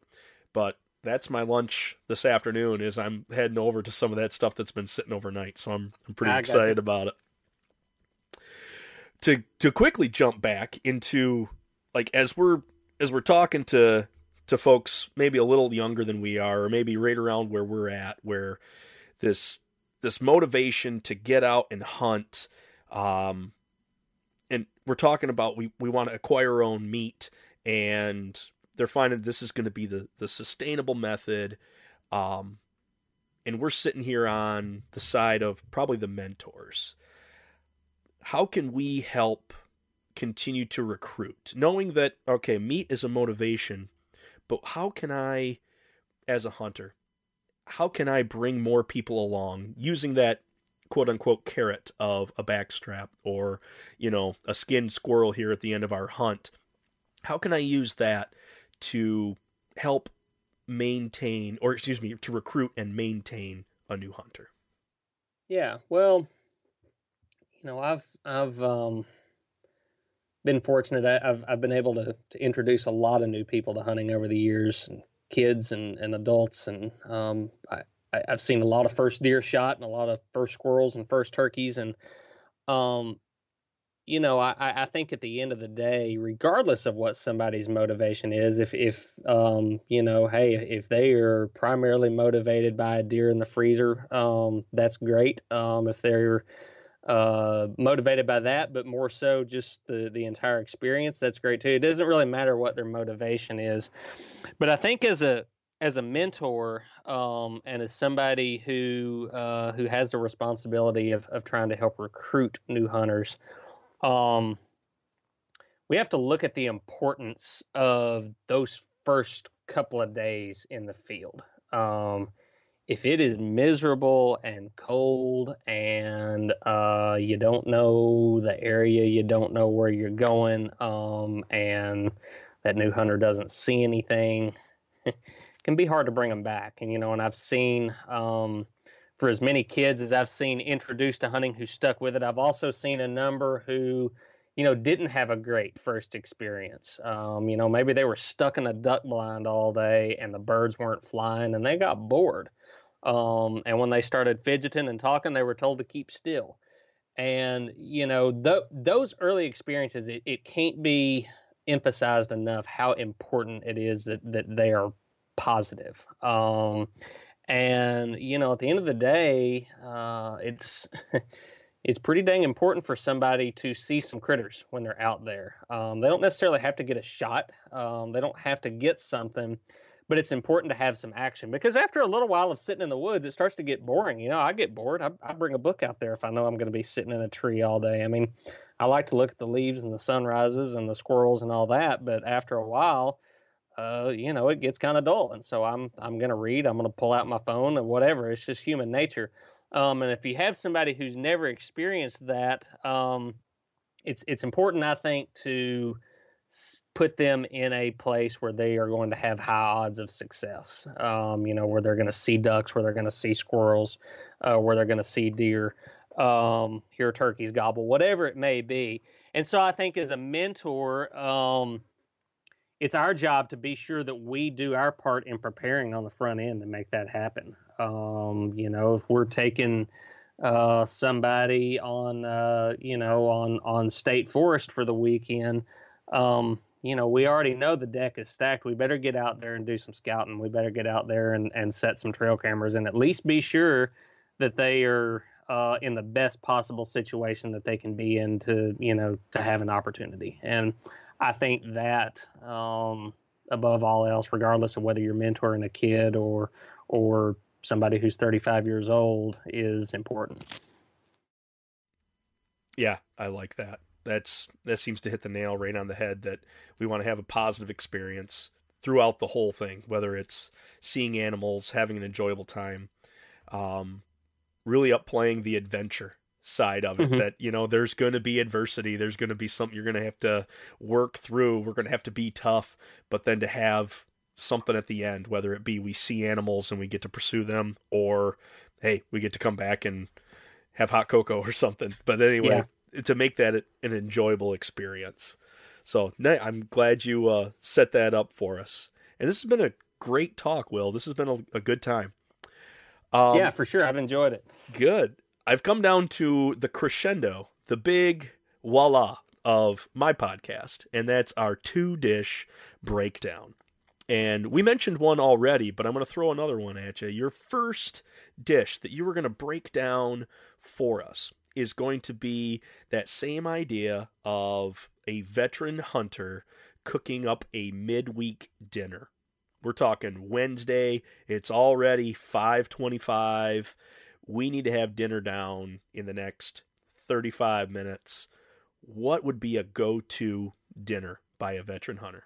But that's my lunch this afternoon. Is I'm heading over to some of that stuff that's been sitting overnight, so I'm I'm pretty I excited about it to to quickly jump back into like as we're as we're talking to to folks maybe a little younger than we are or maybe right around where we're at where this this motivation to get out and hunt um and we're talking about we we want to acquire our own meat and they're finding this is going to be the the sustainable method um and we're sitting here on the side of probably the mentors. How can we help continue to recruit, knowing that okay, meat is a motivation, but how can I, as a hunter, how can I bring more people along using that quote unquote carrot of a backstrap or you know a skinned squirrel here at the end of our hunt? How can I use that to help maintain, or excuse me, to recruit and maintain a new hunter? Yeah, well, you know, I've I've um, been fortunate. I, have I've been able to, to introduce a lot of new people to hunting over the years, and kids and, and adults, and um, I, I've seen a lot of first deer shot and a lot of first squirrels and first turkeys, and um, you know, I, I think at the end of the day, regardless of what somebody's motivation is, if if um, you know, hey, if they are primarily motivated by a deer in the freezer, um, that's great. Um, if they're uh, motivated by that, but more so just the the entire experience, that's great too. It doesn't really matter what their motivation is, but I think as a as a mentor um, and as somebody who uh, who has the responsibility of, of trying to help recruit new hunters, um, we have to look at the importance of those first couple of days in the field. Um, if it is miserable and cold and uh, you don't know the area, you don't know where you're going, um, and that new hunter doesn't see anything, it can be hard to bring them back. And you know, and I've seen um, for as many kids as I've seen introduced to hunting who stuck with it. I've also seen a number who, you know, didn't have a great first experience. Um, you know, maybe they were stuck in a duck blind all day and the birds weren't flying and they got bored. Um, and when they started fidgeting and talking, they were told to keep still. And you know, th- those early experiences, it, it can't be emphasized enough how important it is that that they are positive. Um, and you know, at the end of the day, uh, it's it's pretty dang important for somebody to see some critters when they're out there. Um, they don't necessarily have to get a shot. Um, they don't have to get something, but it's important to have some action because after a little while of sitting in the woods, it starts to get boring. You know, I get bored. I, I bring a book out there if I know I'm going to be sitting in a tree all day. I mean, I like to look at the leaves and the sunrises and the squirrels and all that, but after a while, uh, you know, it gets kind of dull. And so I'm I'm gonna read. I'm gonna pull out my phone or whatever. It's just human nature. Um, and if you have somebody who's never experienced that, um, it's it's important, I think, to put them in a place where they are going to have high odds of success. Um, you know, where they're going to see ducks, where they're going to see squirrels, uh, where they're going to see deer, um, hear turkeys gobble, whatever it may be. And so I think as a mentor, um, it's our job to be sure that we do our part in preparing on the front end to make that happen. Um, you know, if we're taking uh, somebody on, uh, you know, on on state forest for the weekend, um, you know, we already know the deck is stacked. We better get out there and do some scouting. We better get out there and, and set some trail cameras and at least be sure that they are uh, in the best possible situation that they can be in to, you know, to have an opportunity. And I think that um, above all else, regardless of whether you're mentoring a kid or or somebody who's 35 years old, is important. Yeah, I like that. That's that seems to hit the nail right on the head. That we want to have a positive experience throughout the whole thing, whether it's seeing animals, having an enjoyable time, um, really upplaying the adventure side of it mm-hmm. that you know there's going to be adversity there's going to be something you're going to have to work through we're going to have to be tough but then to have something at the end whether it be we see animals and we get to pursue them or hey we get to come back and have hot cocoa or something. But anyway yeah. to make that an enjoyable experience. So i'm glad you uh, set that up for us. And this has been a great talk will. This has been a, a good time. Um, yeah for sure. I've enjoyed it. Good I've come down to the crescendo, the big voila of my podcast, and that's our two dish breakdown. And we mentioned one already, but I'm going to throw another one at you. Your first dish that you were going to break down for us is going to be that same idea of a veteran hunter cooking up a midweek dinner. We're talking Wednesday. It's already 525. We need to have dinner down in the next 35 minutes. What would be a go-to dinner by a veteran hunter?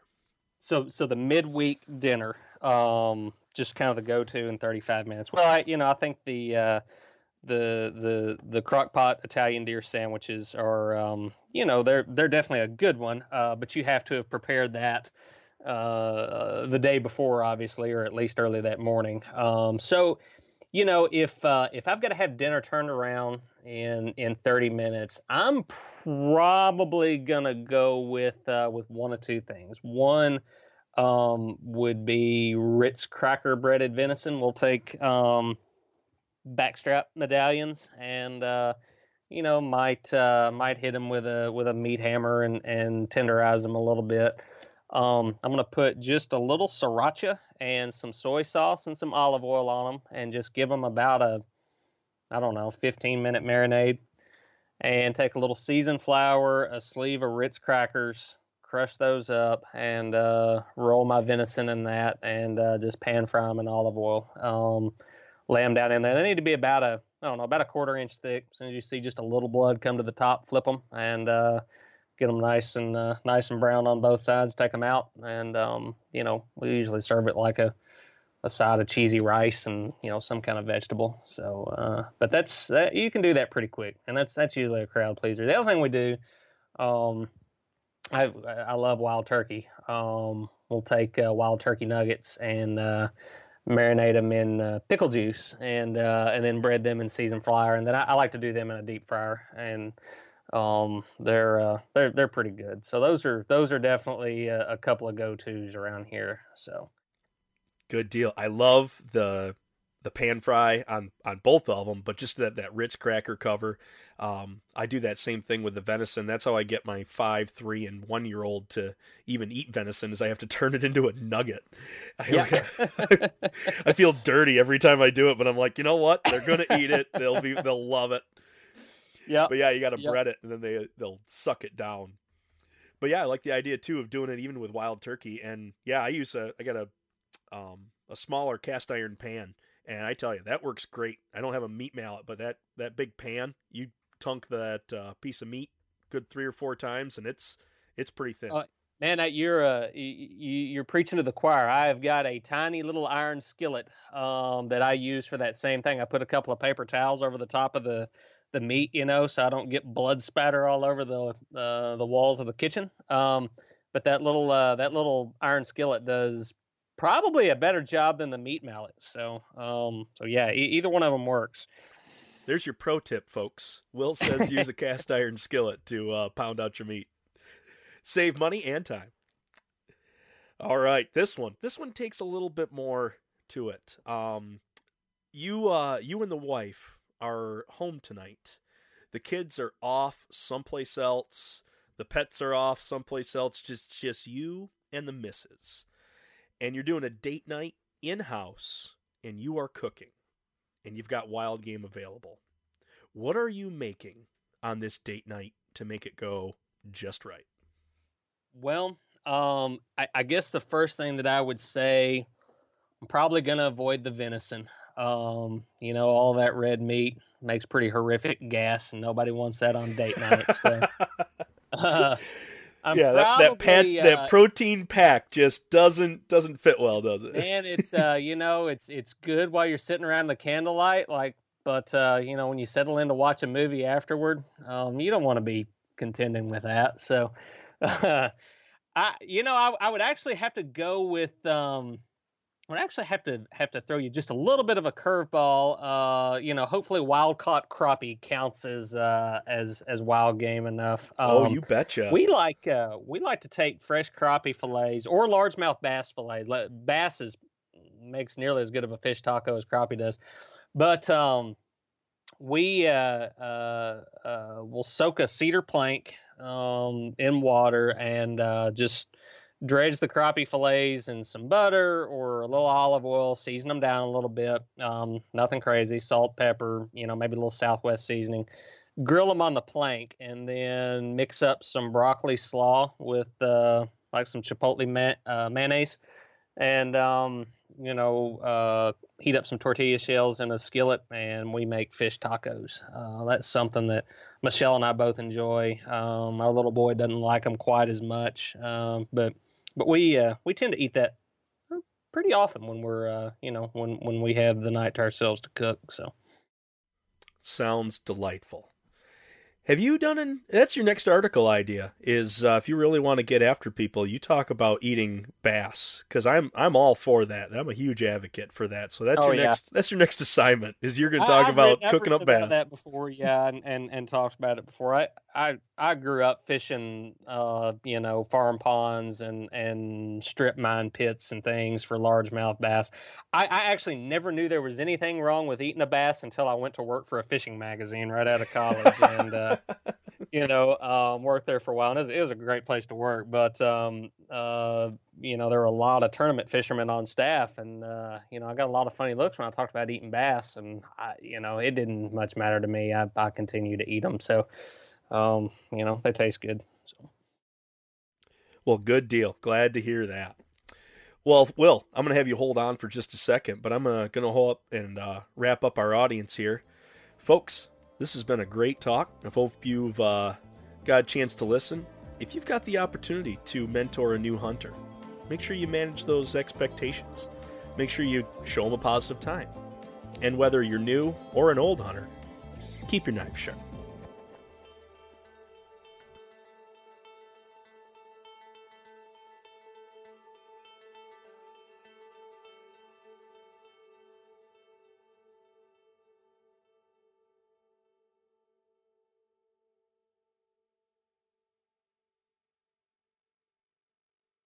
So, so the midweek dinner, um, just kind of the go-to in 35 minutes. Well, I, you know, I think the uh, the the the crockpot Italian deer sandwiches are, um, you know, they're they're definitely a good one. Uh, but you have to have prepared that uh, the day before, obviously, or at least early that morning. Um, so, you know, if uh, if I've got to have dinner turned around in in 30 minutes, I'm probably gonna go with uh, with one of two things. One um, would be Ritz cracker breaded venison. We'll take um, backstrap medallions and uh, you know might uh, might hit them with a with a meat hammer and and tenderize them a little bit. Um, I'm gonna put just a little sriracha and some soy sauce and some olive oil on them, and just give them about a I don't know 15 minute marinade. And take a little seasoned flour, a sleeve of Ritz crackers, crush those up, and uh, roll my venison in that, and uh, just pan fry them in olive oil. Um, lay them down in there. They need to be about a I don't know about a quarter inch thick. As soon as you see just a little blood come to the top, flip them and uh, get them nice and uh, nice and brown on both sides. Take them out, and um, you know we usually serve it like a a side of cheesy rice and you know some kind of vegetable. So, uh, but that's that, you can do that pretty quick, and that's that's usually a crowd pleaser. The other thing we do, um, I I love wild turkey. Um, we'll take uh, wild turkey nuggets and uh, marinate them in uh, pickle juice and uh, and then bread them in seasoned flour, and then I, I, like to do them in a deep fryer, and um, they're uh, they're they're pretty good. So those are those are definitely a, a couple of go tos around here. So good deal. I love the the pan fry on on both of them, but just that that Ritz cracker cover. Um, I do that same thing with the venison. That's how I get my five, three, and one year old to even eat venison. Is I have to turn it into a nugget. Yeah. I, I feel dirty every time I do it, but I'm like, you know what? They're gonna eat it. They'll be they'll love it. Yeah. But yeah, you got to yep. bread it, and then they they'll suck it down. But yeah, I like the idea too of doing it even with wild turkey. And yeah, I use a I got a um a smaller cast iron pan and I tell you, that works great. I don't have a meat mallet, but that, that big pan, you tunk that uh, piece of meat good three or four times, and it's it's pretty thin. Uh, man, you're uh, you, are preaching to the choir. I've got a tiny little iron skillet um, that I use for that same thing. I put a couple of paper towels over the top of the the meat, you know, so I don't get blood spatter all over the uh, the walls of the kitchen. Um, but that little uh, that little iron skillet does probably a better job than the meat mallet. So, um, so yeah, e- either one of them works. There's your pro tip, folks. Will says use a cast iron skillet to uh, pound out your meat. Save money and time. All right, this one. This one takes a little bit more to it. Um, you, uh, you and the wife are home tonight. The kids are off someplace else. The pets are off someplace else. Just, just you and the missus and you're doing a date night in house and you are cooking and you've got wild game available, what are you making on this date night to make it go just right? Well, um, I, I guess the first thing that I would say, I'm probably going to avoid the venison. Um, you know, all that red meat makes pretty horrific gas, and nobody wants that on date night. So, uh, I'm yeah, that that, pan, uh, that protein pack just doesn't doesn't fit well, does it? And it's uh, you know, it's it's good while you're sitting around the candlelight, like, but uh, you know, when you settle in to watch a movie afterward, um, you don't want to be contending with that. So, uh, I, you know, I, I would actually have to go with um, would actually have to have to throw you just a little bit of a curveball. Uh, you know, hopefully wild caught crappie counts as uh, as as wild game enough. Oh, um, oh, you betcha. We like uh, we like to take fresh crappie fillets or largemouth bass fillets. Bass is makes nearly as good of a fish taco as crappie does, but um, we uh, uh, uh, will soak a cedar plank um, in water and uh, just dredge the crappie fillets in some butter or a little olive oil, season them down a little bit. Um, nothing crazy, salt, pepper, you know, maybe a little Southwest seasoning. Grill them on the plank and then mix up some broccoli slaw with uh, like some chipotle uh, mayonnaise and um, you know, uh, heat up some tortilla shells in a skillet, and we make fish tacos. Uh, that's something that Michelle and I both enjoy. Um, our little boy doesn't like them quite as much, um, but but we uh, we tend to eat that pretty often when we're uh, you know when when we have the night to ourselves to cook. So sounds delightful. Have you done an? That's your next article idea. Is uh, if you really want to get after people, you talk about eating bass because I'm I'm all for that. I'm a huge advocate for that. So that's Oh, your yeah. next that's your next assignment. Is you're going to talk I've about I've cooking up about bass. that before, yeah, and, and and talked about it before. I I I grew up fishing, uh, you know, farm ponds and and strip mine pits and things for largemouth bass. I, I actually never knew there was anything wrong with eating a bass until I went to work for a fishing magazine right out of college, and uh, you know, um, worked there for a while, and it was, it was a great place to work. But um, uh, you know, there were a lot of tournament fishermen on staff, and uh, you know, I got a lot of funny looks when I talked about eating bass, and I, you know, it didn't much matter to me. I, I continue to eat them, so um, you know, they taste good. So Well, good deal. Glad to hear that. Well, Will, I'm going to have you hold on for just a second, but I'm uh, going to hold up and uh, wrap up our audience here. Folks, this has been a great talk. I hope you've uh, got a chance to listen. If you've got the opportunity to mentor a new hunter, make sure you manage those expectations. Make sure you show them a positive time. And whether you're new or an old hunter, keep your knife sharp.